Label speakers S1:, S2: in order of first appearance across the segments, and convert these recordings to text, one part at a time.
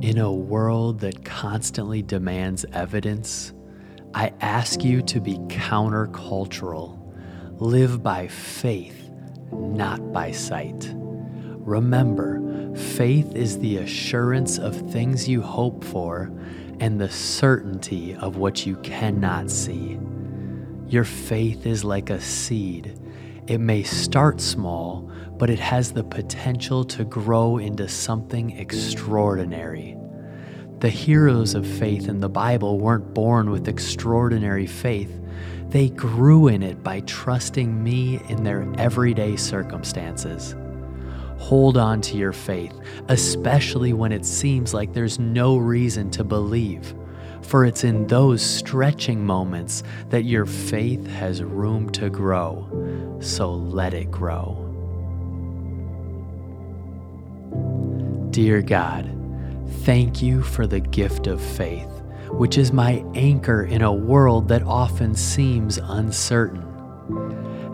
S1: In a world that constantly demands evidence, I ask you to be countercultural. Live by faith, not by sight. Remember, faith is the assurance of things you hope for and the certainty of what you cannot see. Your faith is like a seed. It may start small, but it has the potential to grow into something extraordinary. The heroes of faith in the Bible weren't born with extraordinary faith. They grew in it by trusting me in their everyday circumstances. Hold on to your faith, especially when it seems like there's no reason to believe, for it's in those stretching moments that your faith has room to grow. So let it grow. Dear God, thank you for the gift of faith, which is my anchor in a world that often seems uncertain.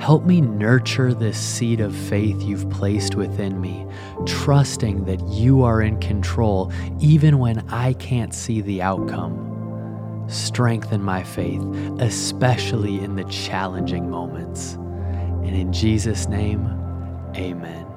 S1: Help me nurture this seed of faith you've placed within me, trusting that you are in control even when I can't see the outcome. Strengthen my faith, especially in the challenging moments. And in Jesus' name, amen.